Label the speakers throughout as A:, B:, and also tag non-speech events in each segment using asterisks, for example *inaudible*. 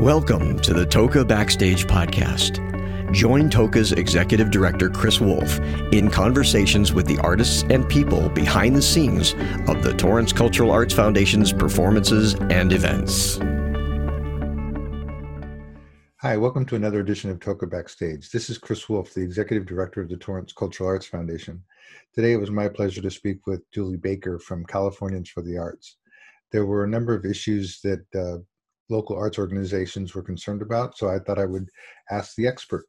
A: Welcome to the Toca Backstage Podcast. Join Toca's Executive Director Chris Wolf in conversations with the artists and people behind the scenes of the Torrance Cultural Arts Foundation's performances and events.
B: Hi, welcome to another edition of Toca Backstage. This is Chris Wolf, the Executive Director of the Torrance Cultural Arts Foundation. Today it was my pleasure to speak with Julie Baker from Californians for the Arts. There were a number of issues that uh, local arts organizations were concerned about. So I thought I would ask the expert.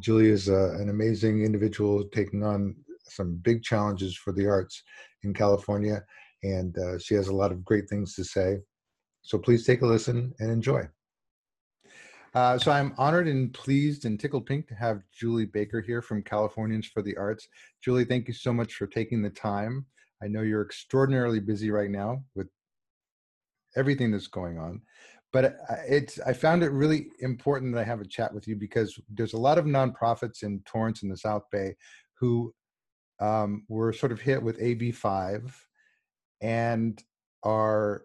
B: Julie is uh, an amazing individual taking on some big challenges for the arts in California, and uh, she has a lot of great things to say. So please take a listen and enjoy. Uh, so I'm honored and pleased and tickled pink to have Julie Baker here from Californians for the Arts. Julie, thank you so much for taking the time. I know you're extraordinarily busy right now with everything that's going on but it's i found it really important that i have a chat with you because there's a lot of nonprofits in torrance in the south bay who um, were sort of hit with ab5 and are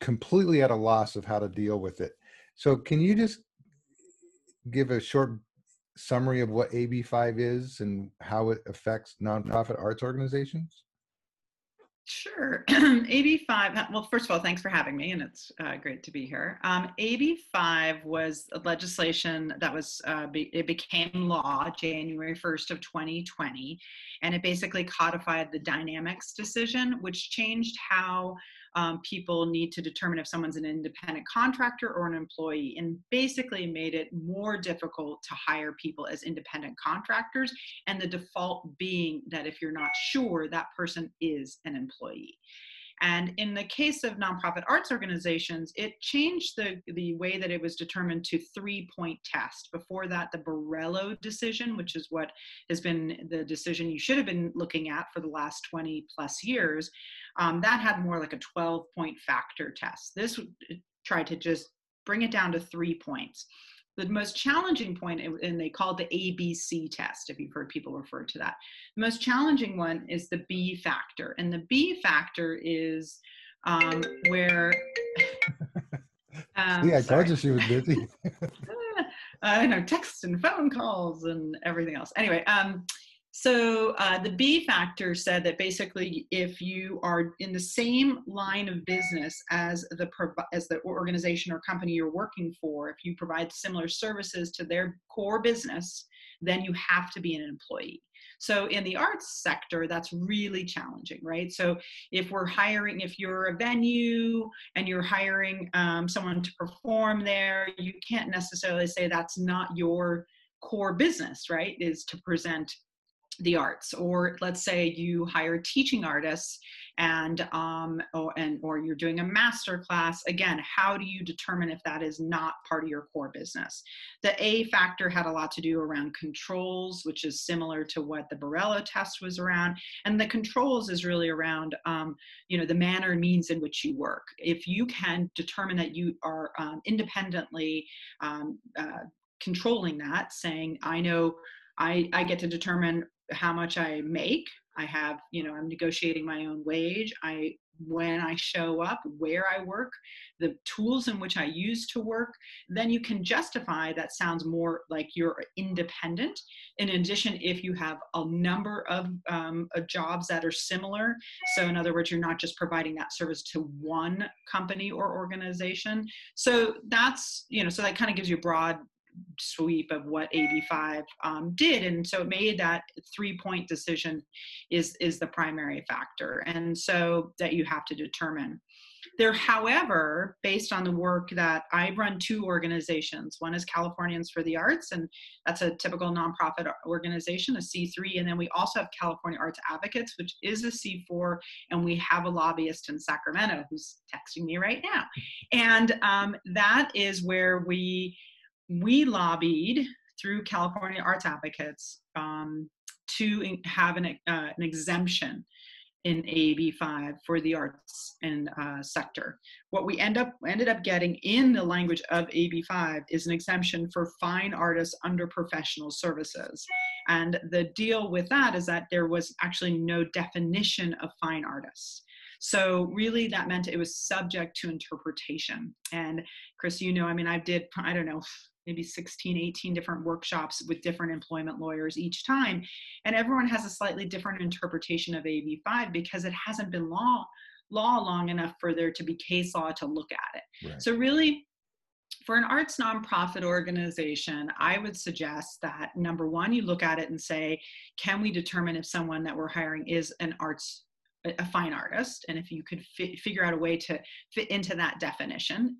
B: completely at a loss of how to deal with it. So can you just give a short summary of what ab5 is and how it affects nonprofit arts organizations
C: Sure. *clears throat* AB5, well, first of all, thanks for having me, and it's uh, great to be here. Um, AB5 was legislation that was, uh, be, it became law January 1st of 2020, and it basically codified the Dynamex decision, which changed how um, people need to determine if someone's an independent contractor or an employee, and basically made it more difficult to hire people as independent contractors. And the default being that if you're not sure, that person is an employee. And in the case of nonprofit arts organizations, it changed the, the way that it was determined to three point test. Before that, the Borello decision, which is what has been the decision you should have been looking at for the last 20 plus years, um, that had more like a 12 point factor test. This tried to just bring it down to three points. The most challenging point, and they call it the ABC test, if you've heard people refer to that. The most challenging one is the B factor. And the B factor is um, where. *laughs*
B: um, yeah, I told you she was busy. *laughs*
C: I know, texts and phone calls and everything else. Anyway, um, so uh, the B factor said that basically, if you are in the same line of business as the as the organization or company you're working for, if you provide similar services to their core business, then you have to be an employee. So in the arts sector, that's really challenging, right? So if we're hiring, if you're a venue and you're hiring um, someone to perform there, you can't necessarily say that's not your core business, right? Is to present the arts or let's say you hire teaching artists and um, or, and or you're doing a master class again how do you determine if that is not part of your core business? The a factor had a lot to do around controls which is similar to what the borello test was around and the controls is really around um, you know the manner and means in which you work. If you can determine that you are um, independently um, uh, controlling that saying i know I, I, get to determine how much I make. I have, you know, I'm negotiating my own wage. I when I show up, where I work, the tools in which I use to work, then you can justify that sounds more like you're independent. In addition, if you have a number of, um, jobs that are similar, so in other words, you're not just providing that service to one company or organization. So that's, you know, so that kind of gives you broad sweep of what AB5 um, did. And so it made that three point decision is, is the primary factor. And so that you have to determine. There, however, based on the work that I run two organizations. One is Californians for the Arts, and that's a typical nonprofit organization, a C3. And then we also have California Arts Advocates, which is a C4, and we have a lobbyist in Sacramento who's texting me right now. And um, that is where we we lobbied through California Arts Advocates um, to have an, uh, an exemption in AB5 for the arts and uh, sector. What we end up ended up getting in the language of AB5 is an exemption for fine artists under professional services. And the deal with that is that there was actually no definition of fine artists. So really that meant it was subject to interpretation. And Chris, you know, I mean, I did, I don't know, maybe 16, 18 different workshops with different employment lawyers each time. And everyone has a slightly different interpretation of AB5 because it hasn't been law law long enough for there to be case law to look at it. Right. So really for an arts nonprofit organization, I would suggest that number one, you look at it and say, can we determine if someone that we're hiring is an arts a fine artist and if you could fi- figure out a way to fit into that definition.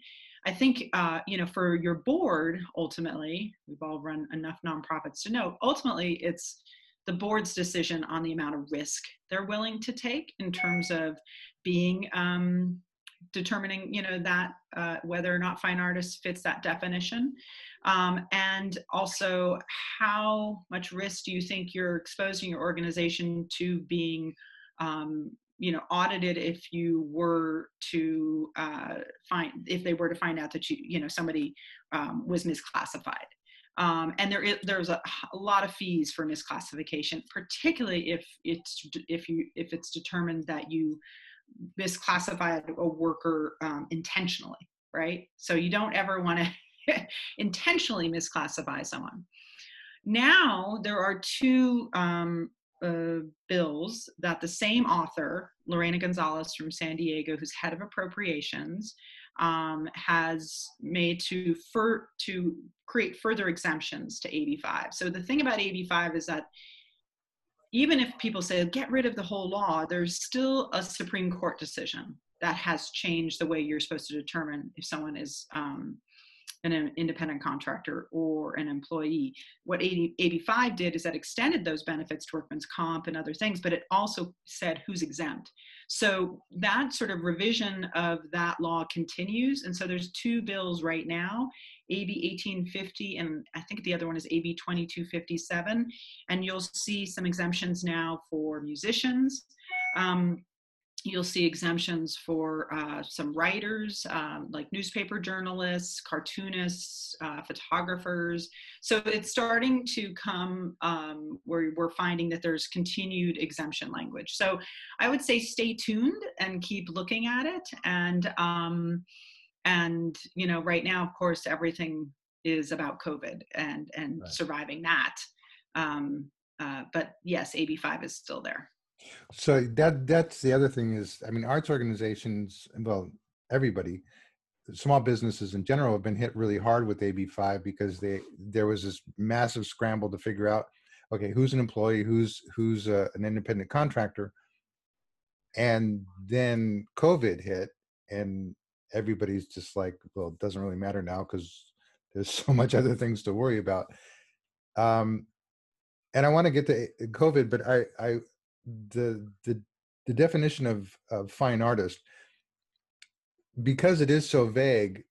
C: I think uh, you know for your board ultimately we've all run enough nonprofits to know ultimately it's the board's decision on the amount of risk they're willing to take in terms of being um, determining you know that uh, whether or not fine artist fits that definition. Um, and also how much risk do you think you're exposing your organization to being um, you know audited if you were to uh, find if they were to find out that you you know somebody um, was misclassified. Um, and there is there's a, a, lot of fees for misclassification particularly if it's if you if it's determined that you misclassified a worker um, intentionally right? So you don't ever want to *laughs* intentionally misclassify someone. Now there are two um, bills that the same author, Lorena Gonzalez from San Diego, who's head of appropriations, um, has made to for, to create further exemptions to AB5. So the thing about AB5 is that even if people say get rid of the whole law, there's still a Supreme Court decision that has changed the way you're supposed to determine if someone is um, an independent contractor or an employee. What AB5 did is that extended those benefits to workman's comp and other things, but it also said who's exempt. So that sort of revision of that law continues. And so there's two bills right now, AB 1850 and I think the other one is AB 2257. And you'll see some exemptions now for musicians. Um, You'll see exemptions for uh, some writers, um, like newspaper journalists, cartoonists, uh, photographers. So it's starting to come um, where we're finding that there's continued exemption language. So I would say stay tuned and keep looking at it. And um, and you know, right now, of course, everything is about COVID and and right. surviving that. Um, uh, but yes, AB5 is still there.
B: So that that's the other thing is, I mean, arts organizations, well, everybody, small businesses in general have been hit really hard with AB5 because they there was this massive scramble to figure out, okay, who's an employee, who's who's a, an independent contractor, and then COVID hit, and everybody's just like, well, it doesn't really matter now because there's *laughs* so much other things to worry about. Um, and I want to get to COVID, but I I the the the definition of, of fine artist because it is so vague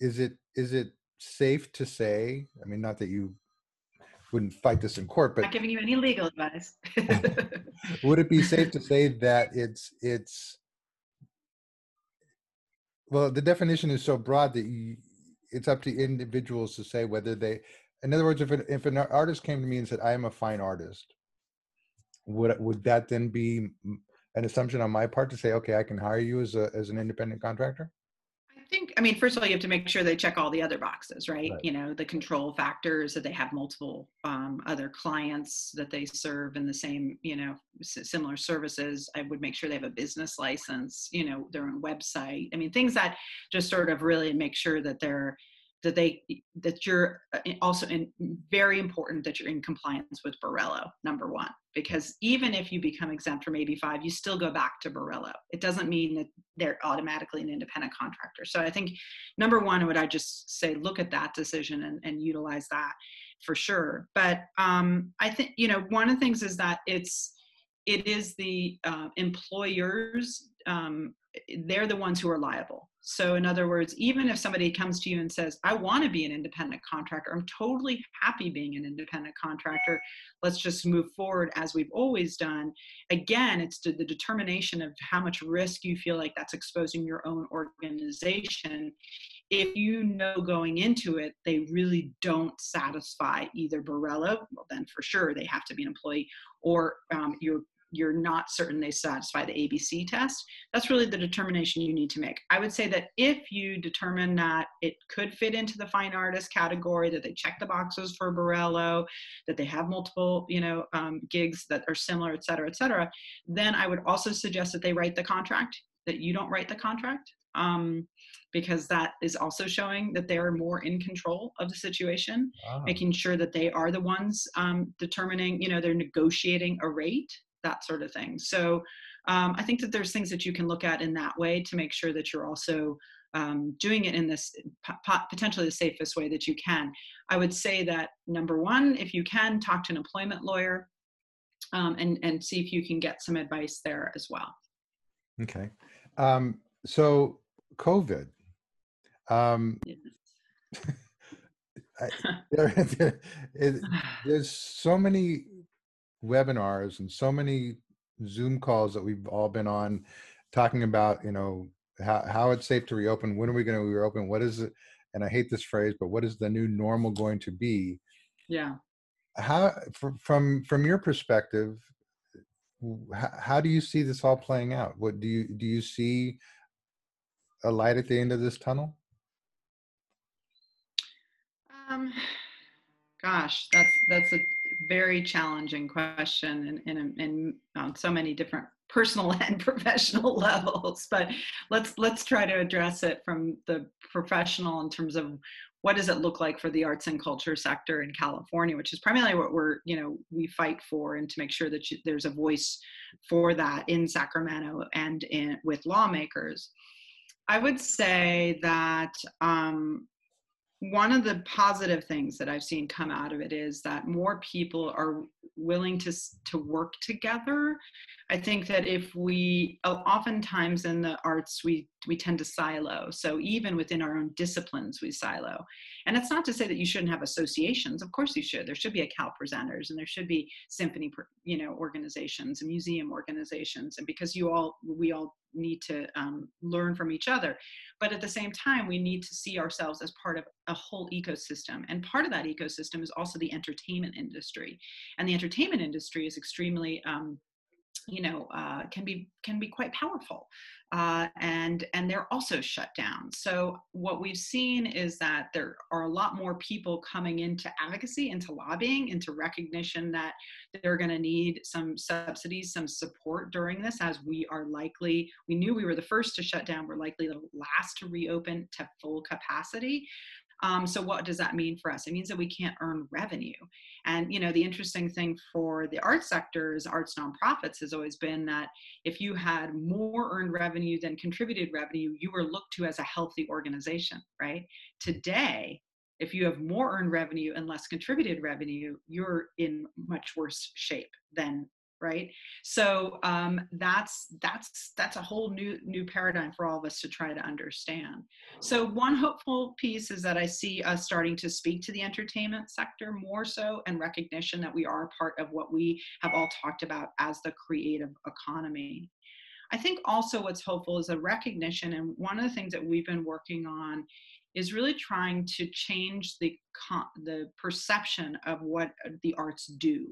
B: is it is it safe to say i mean not that you wouldn't fight this in court but
C: not giving you any legal advice. *laughs*
B: Would it be safe to say that it's it's well the definition is so broad that you, it's up to individuals to say whether they in other words if, it, if an artist came to me and said i am a fine artist would would that then be an assumption on my part to say, okay, I can hire you as a as an independent contractor?
C: I think, I mean, first of all, you have to make sure they check all the other boxes, right? right. You know, the control factors that they have multiple um, other clients that they serve in the same, you know, similar services. I would make sure they have a business license, you know, their own website. I mean, things that just sort of really make sure that they're that they that you're uh, also in very important that you're in compliance with Borello number one because even if you become exempt from AB5 you still go back to Borello it doesn't mean that they're automatically an independent contractor. So I think number one would I just say look at that decision and, and utilize that for sure. But um, I think you know one of the things is that it's it is the uh, employers um, they're the ones who are liable so, in other words, even if somebody comes to you and says, I want to be an independent contractor, I'm totally happy being an independent contractor, let's just move forward as we've always done. Again, it's the determination of how much risk you feel like that's exposing your own organization. If you know going into it, they really don't satisfy either Borello, well, then for sure they have to be an employee, or um, you're you're not certain they satisfy the abc test that's really the determination you need to make i would say that if you determine that it could fit into the fine artist category that they check the boxes for Borello that they have multiple you know um, gigs that are similar et cetera et cetera then i would also suggest that they write the contract that you don't write the contract um, because that is also showing that they are more in control of the situation, ah. making sure that they are the ones um, determining, you know, they're negotiating a rate, that sort of thing. So um, I think that there's things that you can look at in that way to make sure that you're also um, doing it in this potentially the safest way that you can. I would say that number one, if you can, talk to an employment lawyer um, and and see if you can get some advice there as well.
B: Okay, um, so COVID. Um, *laughs* I, there, *laughs* there, it, there's so many webinars and so many Zoom calls that we've all been on talking about, you know, how, how it's safe to reopen. When are we going to reopen? What is it? And I hate this phrase, but what is the new normal going to be?
C: Yeah.
B: How, from from your perspective, how, how do you see this all playing out? What do you do? You see a light at the end of this tunnel?
C: Um, *sighs* gosh, that's that's a very challenging question in in, in on so many different *laughs* personal and professional *laughs* levels. But let's let's try to address it from the professional in terms of what does it look like for the arts and culture sector in California, which is primarily what we're you know we fight for, and to make sure that you, there's a voice for that in Sacramento and in with lawmakers. I would say that um, one of the positive things that I've seen come out of it is that more people are willing to to work together. I think that if we oftentimes in the arts we we tend to silo. So even within our own disciplines we silo. And it's not to say that you shouldn't have associations. Of course you should. There should be a Cal presenters and there should be symphony you know organizations and museum organizations and because you all we all need to um, learn from each other. But at the same time, we need to see ourselves as part of a whole ecosystem. And part of that ecosystem is also the entertainment industry. And the entertainment industry is extremely um, you know uh, can be can be quite powerful uh, and and they're also shut down. So what we've seen is that there are a lot more people coming into advocacy into lobbying into recognition that they're going to need some subsidies some support during this as we are likely we knew we were the first to shut down we're likely the last to reopen to full capacity um, so what does that mean for us? It means that we can't earn revenue. And you know, the interesting thing for the arts sectors, arts nonprofits, has always been that if you had more earned revenue than contributed revenue, you were looked to as a healthy organization, right? Today, if you have more earned revenue and less contributed revenue, you're in much worse shape than right? So um, that's that's that's a whole new new paradigm for all of us to try to understand. So one hopeful piece is that i see us starting to speak to the entertainment sector more so and recognition that we are part of what we have all talked about as the creative economy. I think also what's hopeful is a recognition and one of the things that we've been working on is really trying to change the con the perception of what the arts do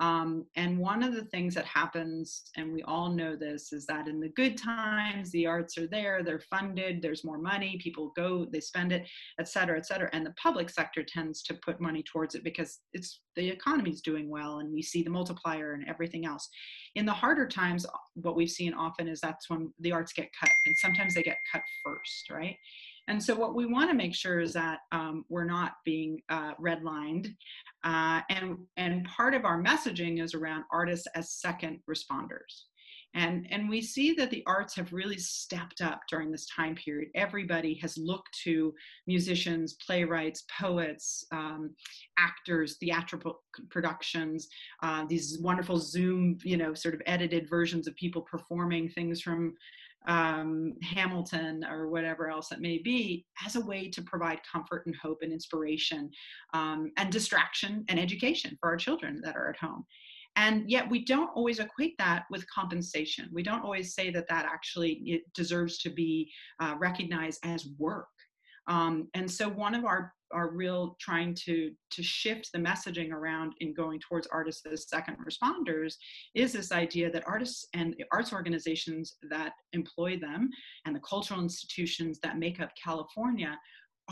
C: um, and one of the things that happens, and we all know this, is that in the good times, the arts are there, they're funded, there's more money, people go, they spend it, et cetera, et cetera. And the public sector tends to put money towards it because it's the economy's doing well and we see the multiplier and everything else. In the harder times, what we've seen often is that's when the arts get cut, and sometimes they get cut first, right? And so, what we want to make sure is that um, we're not being uh, redlined. Uh, and, and part of our messaging is around artists as second responders. And, and we see that the arts have really stepped up during this time period. Everybody has looked to musicians, playwrights, poets, um, actors, theatrical productions, uh, these wonderful Zoom, you know, sort of edited versions of people performing things from um, Hamilton or whatever else it may be as a way to provide comfort and hope and inspiration um, and distraction and education for our children that are at home. And yet we don't always equate that with compensation. We don't always say that that actually it deserves to be uh, recognized as work. Um, and so one of our our real trying to to shift the messaging around in going towards artists as second responders is this idea that artists and arts organizations that employ them and the cultural institutions that make up California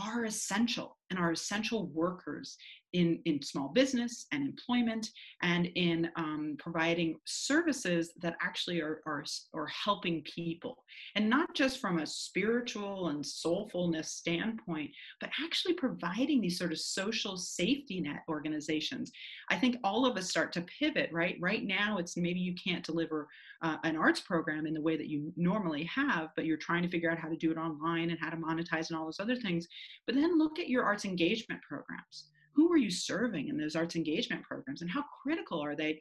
C: are essential and are essential workers in, in small business and employment and in um, providing services that actually are, are, are helping people. And not just from a spiritual and soulfulness standpoint, but actually providing these sort of social safety net organizations. I think all of us start to pivot, right? Right now, it's maybe you can't deliver uh, an arts program in the way that you normally have, but you're trying to figure out how to do it online and how to monetize and all those other things. But then look at your arts engagement programs? Who are you serving in those arts engagement programs? And how critical are they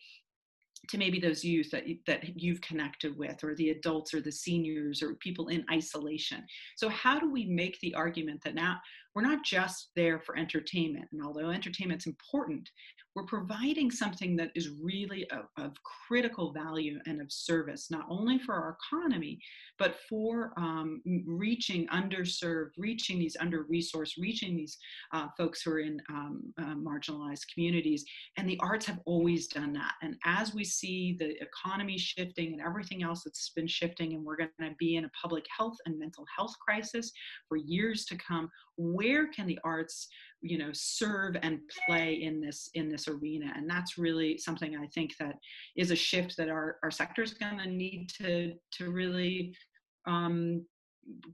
C: to maybe those youth that, that you've connected with or the adults or the seniors or people in isolation? So how do we make the argument that now we're not just there for entertainment and although entertainment's important we're providing something that is really of, of, critical value and of service, not only for our economy, but for um, reaching underserved, reaching these under resourced, reaching these uh, folks who are in um, uh, marginalized communities. And the arts have always done that. And as we see the economy shifting and everything else that's been shifting, and we're going to be in a public health and mental health crisis for years to come, where can the arts you know serve and play in this in this arena? And that's really something i think that is a shift that our, our sector is going to need to to really um,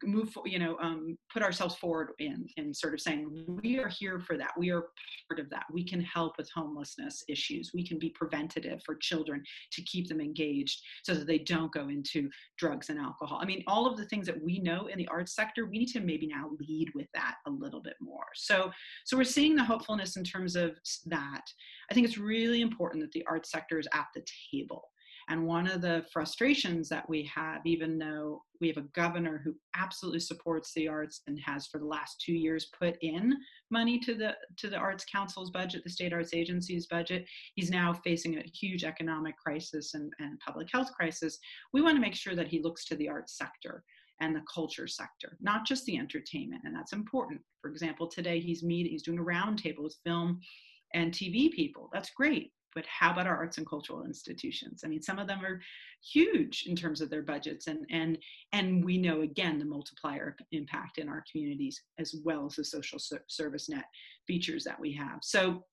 C: move you know um, put ourselves forward in in sort of saying we are here for that. We are part of that. We can help with homelessness issues. We can be preventative for children to keep them engaged so that they don't go into drugs and alcohol. I mean all of the things that we know in the arts sector we need to maybe now lead with that a little bit more. So so we're seeing the hopefulness in terms of that. I think it's really important that the arts sector is at the table and one of the frustrations that we have, even though we have a governor who absolutely supports the arts and has for the last two years put in money to the to the Arts Council's budget, the state arts agency's budget, he's now facing a huge economic crisis and, and public health crisis. We want to make sure that he looks to the arts sector and the culture sector, not just the entertainment, and that's important. For example, today he's meeting, he's doing a roundtable with film and TV people. That's great but how about our arts and cultural institutions? I mean some of them are huge in terms of their budgets and and and we know again the multiplier impact in our communities as well as the social service net features that we have. So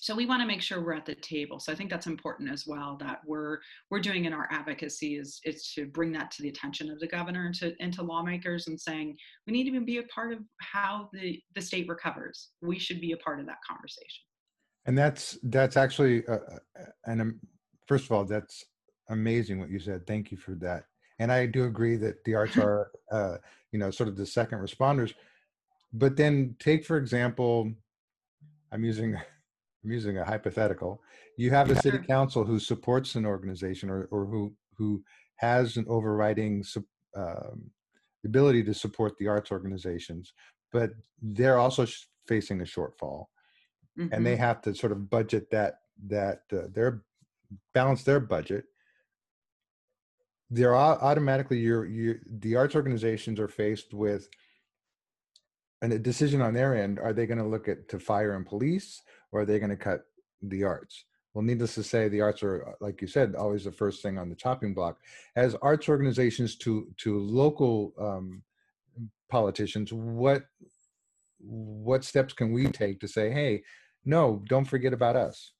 C: so we want to make sure we're at the table. So i think that's important as well that we're we're doing in our advocacy is is to bring that to the attention of the governor and to, and to lawmakers and saying we need to be a part of how the the state recovers. We should be a part of that conversation
B: and that's that's actually, uh, uh, and um, first of all, that's amazing what you said. Thank you for that. And I do agree that the arts *laughs* are, uh, you know, sort of the second responders. But then take for example, I'm using I'm using a hypothetical. You have a city council who supports an organization or or who who has an overriding um, ability to support the arts organizations, but they're also facing a shortfall mm-hmm. and they mm-hmm. have to sort of budget that that uh, their balance their budget they're automatically you're you the arts organizations are faced with and a decision on their end are they going to look at to fire and police or are they going to cut the arts well needless to say the arts are uh, like you said always the first thing on the chopping block as arts organizations to to local um, politicians what what steps can we take to say hey no, don't forget about us.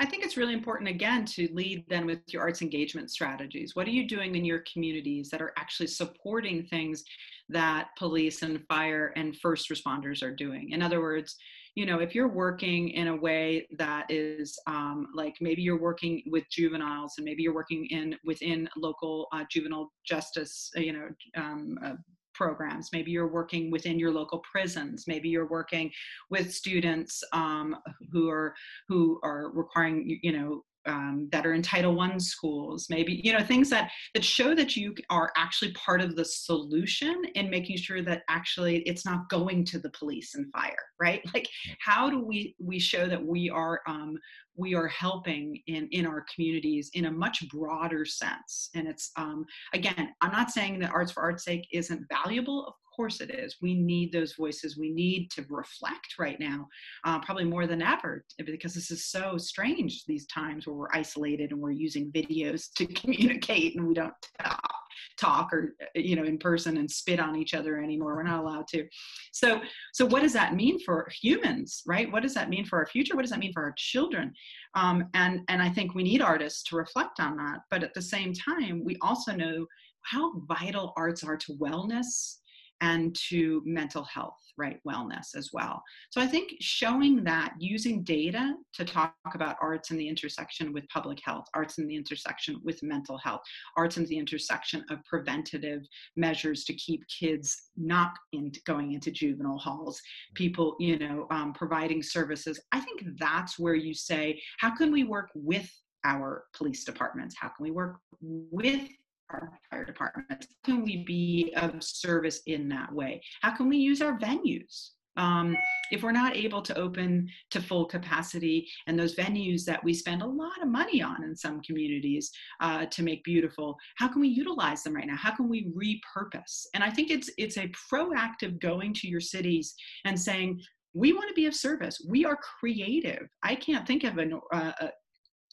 C: I think it's really important again to lead then with your arts engagement strategies. What are you doing in your communities that are actually supporting things that police and fire and first responders are doing? In other words, you know, if you're working in a way that is um, like maybe you're working with juveniles and maybe you're working in within local uh, juvenile justice, you know, um, uh, programs. Maybe you're working within your local prisons. Maybe you're working with students um, who are who are requiring you know um, that are in title one schools maybe you know things that that show that you are actually part of the solution in making sure that actually it's not going to the police and fire right? *laughs* Like how do we we show that we are um, we are helping in in our communities in a much broader sense? And it's um, again i'm not saying that arts for art's sake isn't valuable of course it is. We need those voices. We need to reflect right now, uh, probably more than ever, because this is so strange these times where we're isolated and we're using videos to *laughs* communicate and we don't talk, talk or you know in person and spit on each other anymore. We're not allowed to. So so what does that mean for humans, right? What does that mean for our future? What does that mean for our children? Um, and and I think we need artists to reflect on that. But at the same time, we also know how vital arts are to wellness and to mental health, right? Wellness as well. So I think showing that using data to talk about arts in the intersection with public health, arts in the intersection with mental health, arts in the intersection of preventative measures to keep kids not in, going into juvenile halls, people, you know, um, providing services. I think that's where you say, how can we work with our police departments? How can we work with our fire departments? How can we be of service in that way? How can we use our venues? Um, if we're not able to open to full capacity and those venues that we spend a lot of money on in some communities uh, to make beautiful how can we utilize them right now how can we repurpose and i think it's it's a proactive going to your cities and saying we want to be of service we are creative i can't think of an, uh,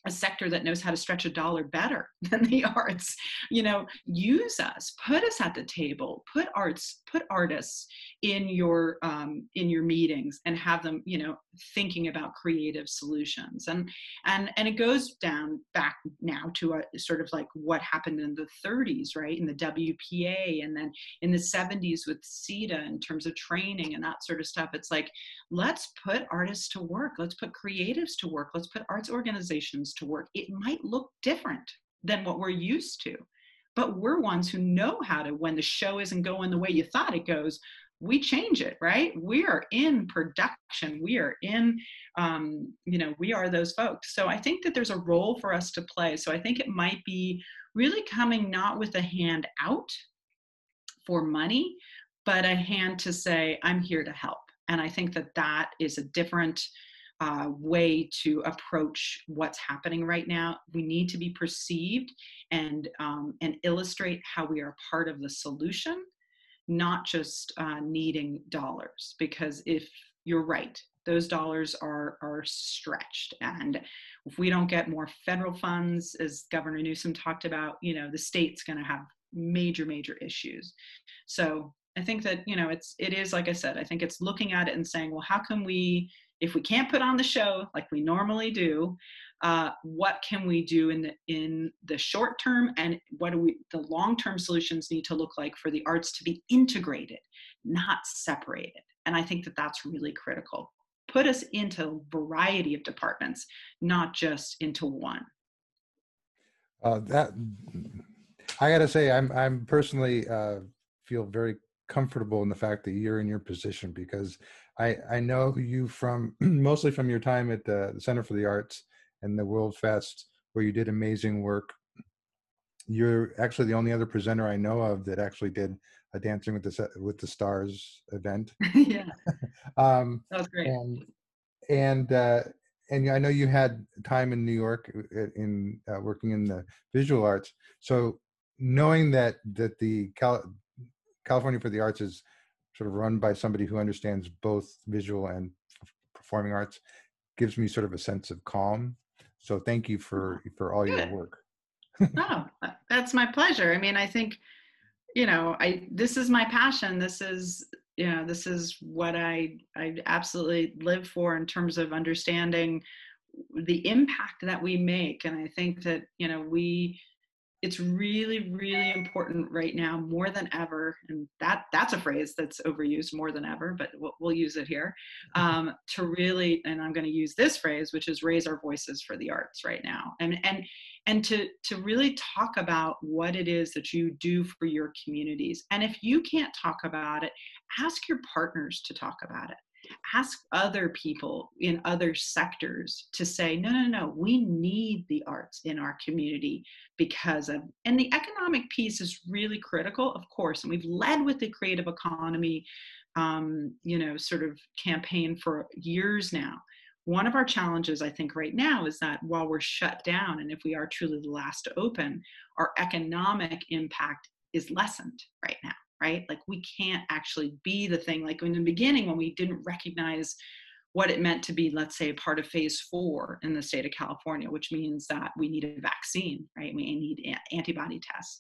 C: a sector that knows how to stretch a dollar better *laughs* than the arts. You know use us put us at the table put arts put artists in your um, in your meetings and have them you know thinking about creative solutions. And and and it goes down back now to a sort of like what happened in the 30s right? In the WPA and then in the 70s with ceta in terms of training and that sort of stuff. It's like let's put artists to work. Let's put creatives to work. Let's put arts organizations to work it might look different than what we're used to. But we're ones who know how to when the show isn't going the way you thought it goes we change it right? We are in production. We are in um, you know we are those folks. So i think that there's a role for us to play. So i think it might be really coming not with a hand out for money but a hand to say i'm here to help. And i think that that is a different uh, way to approach what's happening right now. We need to be perceived and um, and illustrate how we are part of the solution not just uh, needing dollars. Because if you're right, those dollars are are stretched, and if we don't get more federal funds, as Governor Newsom talked about, you know, the state's going to have major major issues. So I think that you know it's it is like I said. I think it's looking at it and saying, well, how can we if we can't put on the show like we normally do, uh, what can we do in the in the short term, and what do we the long term solutions need to look like for the arts to be integrated, not separated. And I think that that's really critical. Put us into a variety of departments, not just into one.
B: Uh, that I got to say, I'm I'm personally uh, feel very comfortable in the fact that you're in your position because I, I know you from *clears throat* mostly from your time at the, Center for the Arts and the World Fest, where you did amazing work. You're actually the only other presenter I know of that actually did a Dancing with the with the Stars event. *laughs*
C: yeah, *laughs*
B: um,
C: that was great.
B: And and uh, and I know you had time in New York uh, in uh, working in the visual arts. So knowing that that the Cal- California for the Arts is sort of run by somebody who understands both visual and performing arts gives me sort of a sense of calm. So thank you for for all Good. your work. *laughs*
C: oh, that's my pleasure. I mean, I think you know, I this is my passion. This is you know, this is what I I absolutely live for in terms of understanding the impact that we make and I think that, you know, we it's really really important right now more than ever and that that's a phrase that's overused more than ever but we'll, we'll use it here um, to really and i'm going to use this phrase which is raise our voices for the arts right now. And and and to to really talk about what it is that you do for your communities. And if you can't talk about it ask your partners to talk about it ask other people in other sectors to say no no no we need the arts in our community because of and the economic piece is really critical of course and we've led with the creative economy um, you know sort of campaign for years now. One of our challenges i think right now is that while we're shut down and if we are truly the last to open our economic impact is lessened right now right? Like we can't actually be the thing. Like in the beginning when we didn't recognize what it meant to be let's say part of phase four in the state of california which means that we need a vaccine right? We need antibody tests.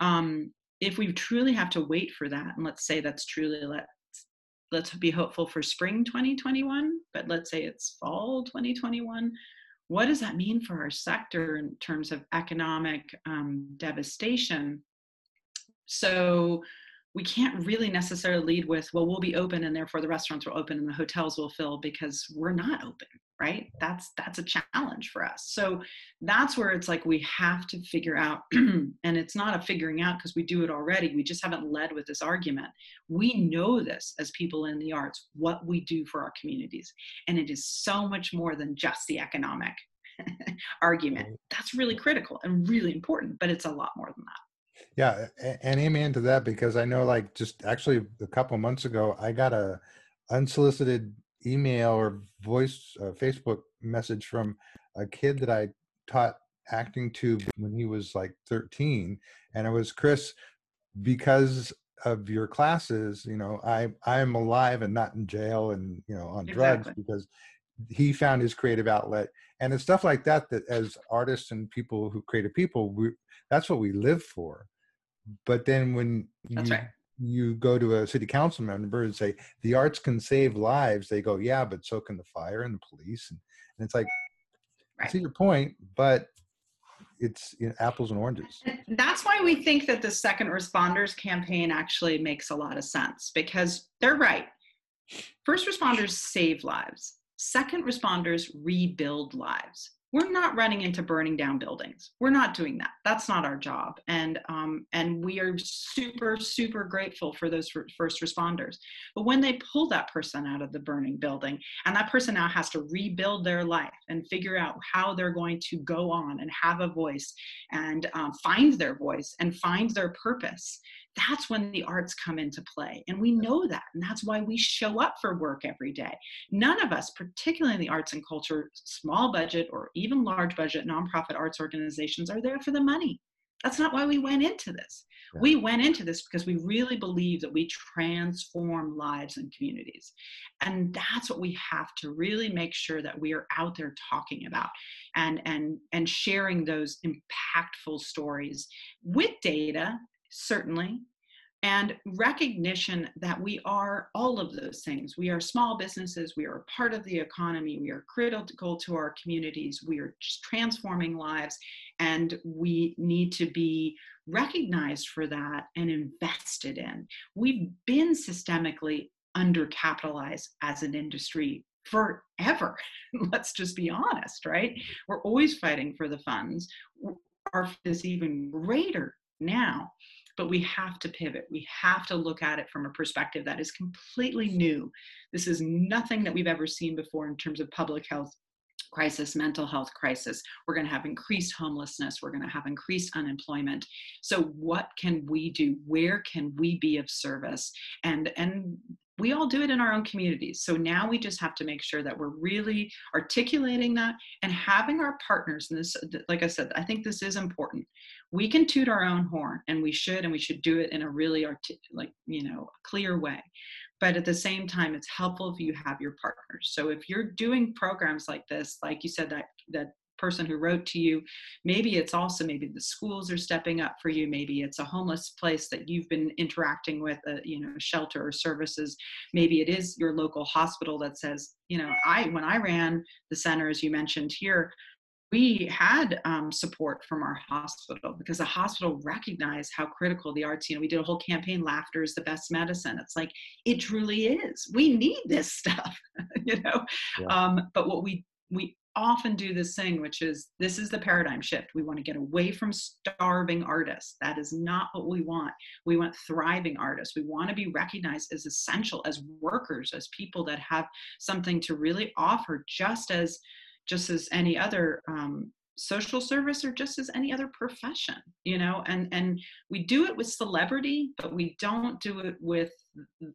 C: Um, if we truly have to wait for that and let's say that's truly let's let's be hopeful for spring 2021 but let's say it's fall 2021 what does that mean for our sector in terms of economic um, devastation? So we can't really necessarily lead with well we'll be open and therefore the restaurants will open and the hotels will fill because we're not open right? That's that's a challenge for us. So that's where it's like we have to figure out *clears throat* and it's not a figuring out because we do it already. We just haven't led with this argument. We know this as people in the arts what we do for our communities and it is so much more than just the economic *laughs* argument. That's really critical and really important but it's a lot more than that
B: yeah, and amen to that because I know, like, just actually a couple months ago, I got a unsolicited email or voice uh, Facebook message from a kid that I taught acting to when he was like 13, and it was Chris. Because of your classes, you know, I I am alive and not in jail and you know on exactly. drugs because he found his creative outlet and it's stuff like that that as artists and people who creative people we, that's what we live for but then when you, right. you go to a city council member and say the arts can save lives they go yeah but so can the fire and the police and, and it's like right. i see your point but it's you know, apples and oranges
C: that's why we think that the second responders campaign actually makes a lot of sense because they're right first responders save lives second responders rebuild lives. We're not running into burning down buildings. We're not doing that. That's not our job. And um, and we are super super grateful for those first responders. But when they pull that person out of the burning building and that person now has to rebuild their life and figure out how they're going to go on and have a voice and um, find their voice and find their purpose that's when the arts come into play. And we know that. And that's why we show up for work every day. None of us, particularly in the arts and culture, small budget or even large budget nonprofit arts organizations, are there for the money. That's not why we went into this. Yeah. We went into this because we really believe that we transform lives and communities. And that's what we have to really make sure that we are out there talking about and and and sharing those impactful stories with data certainly, and recognition that we are all of those things. We are small businesses, we are part of the economy, we are critical to our communities, we are just transforming lives, and we need to be recognized for that and invested in. We've been systemically undercapitalized as an industry forever. *laughs* Let's just be honest, right? We're always fighting for the funds. Our is even greater now but we have to pivot. We have to look at it from a perspective that is completely new. This is nothing that we've ever seen before in terms of public health crisis, mental health crisis. We're going to have increased homelessness. We're going to have increased unemployment. So what can we do? Where can we be of service? And and we all do it in our own communities. So now we just have to make sure that we're really articulating that and having our partners. And this, like I said, I think this is important. We can toot our own horn, and we should, and we should do it in a really artic- like you know clear way. But at the same time, it's helpful if you have your partners. So if you're doing programs like this, like you said, that that person who wrote to you maybe it's also maybe the schools are stepping up for you maybe it's a homeless place that you've been interacting with a you know shelter or services maybe it is your local hospital that says you know i when i ran the center as you mentioned here we had um, support from our hospital because the hospital recognized how critical the arts you know we did a whole campaign laughter is the best medicine it's like it truly is we need this *laughs* stuff you know yeah. um, but what we we often do this thing, which is this is the paradigm shift. We want to get away from starving artists. That is not what we want. We want thriving artists. We want to be recognized as essential, as workers, as people that have something to really offer, just as just as any other um, social service or just as any other profession you know? And and we do it with celebrity but we don't do it with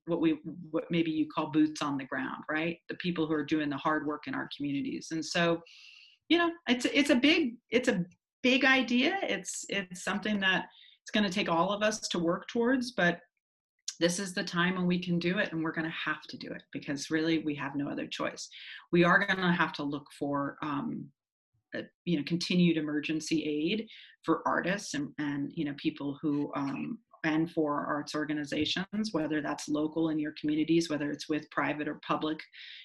C: what we what maybe you call boots on the ground right? The people who are doing the hard work in our communities. And so you know it's it's a big it's a big idea. It's it's something that it's going to take all of us to work towards but this is the time when we can do it and we're going to have to do it because really we have no other choice. We are going to have to look for um, you know continued emergency aid for artists and, and you know people who um, and for arts organizations whether that's local in your communities whether it's with private or public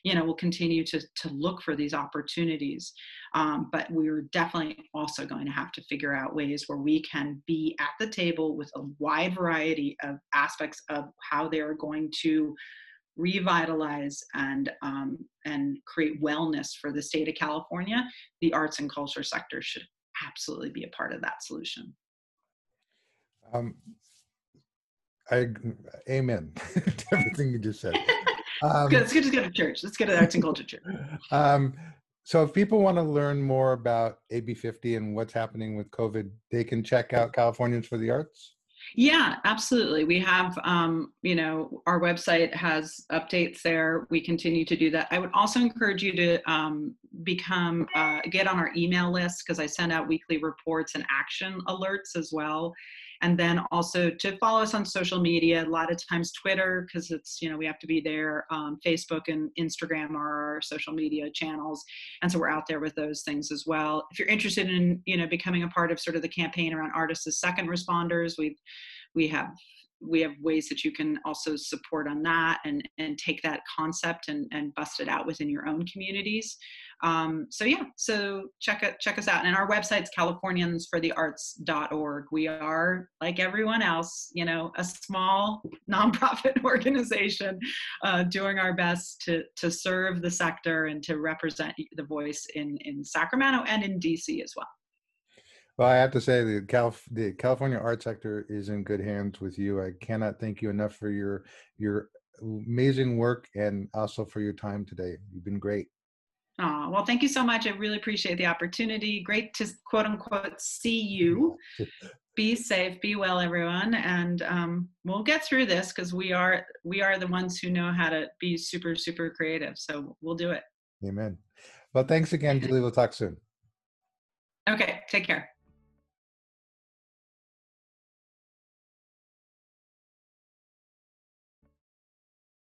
C: you know we'll continue to, to look for these opportunities um, but we're definitely also going to have to figure out ways where we can be at the table with a wide variety of aspects of how they're going to revitalize and um, and create wellness for the state of California, the arts and culture sector should absolutely be a part of that solution.
B: Um, I amen *laughs* to everything you just said. *laughs*
C: Um, good. Let's get to go to church. Let's get to arts and culture church. *laughs*
B: Um, so if people want to learn more about AB50 and what's happening with COVID, they can check out Californians for the Arts.
C: Yeah, absolutely. We have, um, you know, our website has updates there. We continue to do that. I would also encourage you to um, become, uh, get on our email list because I send out weekly reports and action alerts as well and then also to follow us on social media a lot of times twitter because it's you know we have to be there um, facebook and instagram are our social media channels. And so we're out there with those things as well. If you're interested in you know becoming a part of sort of the campaign around artists as second responders we've we have we have ways that you can also support on that and and take that concept and and bust it out within your own communities. Um, so yeah so check it check us out. And our website's californiansforthearts.org we are like everyone else you know a small *laughs* nonprofit *laughs* organization uh, doing our best to to serve the sector and to represent the voice in in sacramento and in dc as well
B: well, I have to say the, Calif- the California art sector is in good hands with you. I cannot thank you enough for your your amazing work and also for your time today. You've been great.
C: Oh, well, thank you so much. I really appreciate the opportunity. Great to quote unquote see you. be safe, be well, everyone, and um, we'll get through this because we are we are the ones who know how to be super super creative. So we'll do it.
B: Amen. Well, thanks again, *laughs* Julie. We'll talk soon.
C: Okay, take care.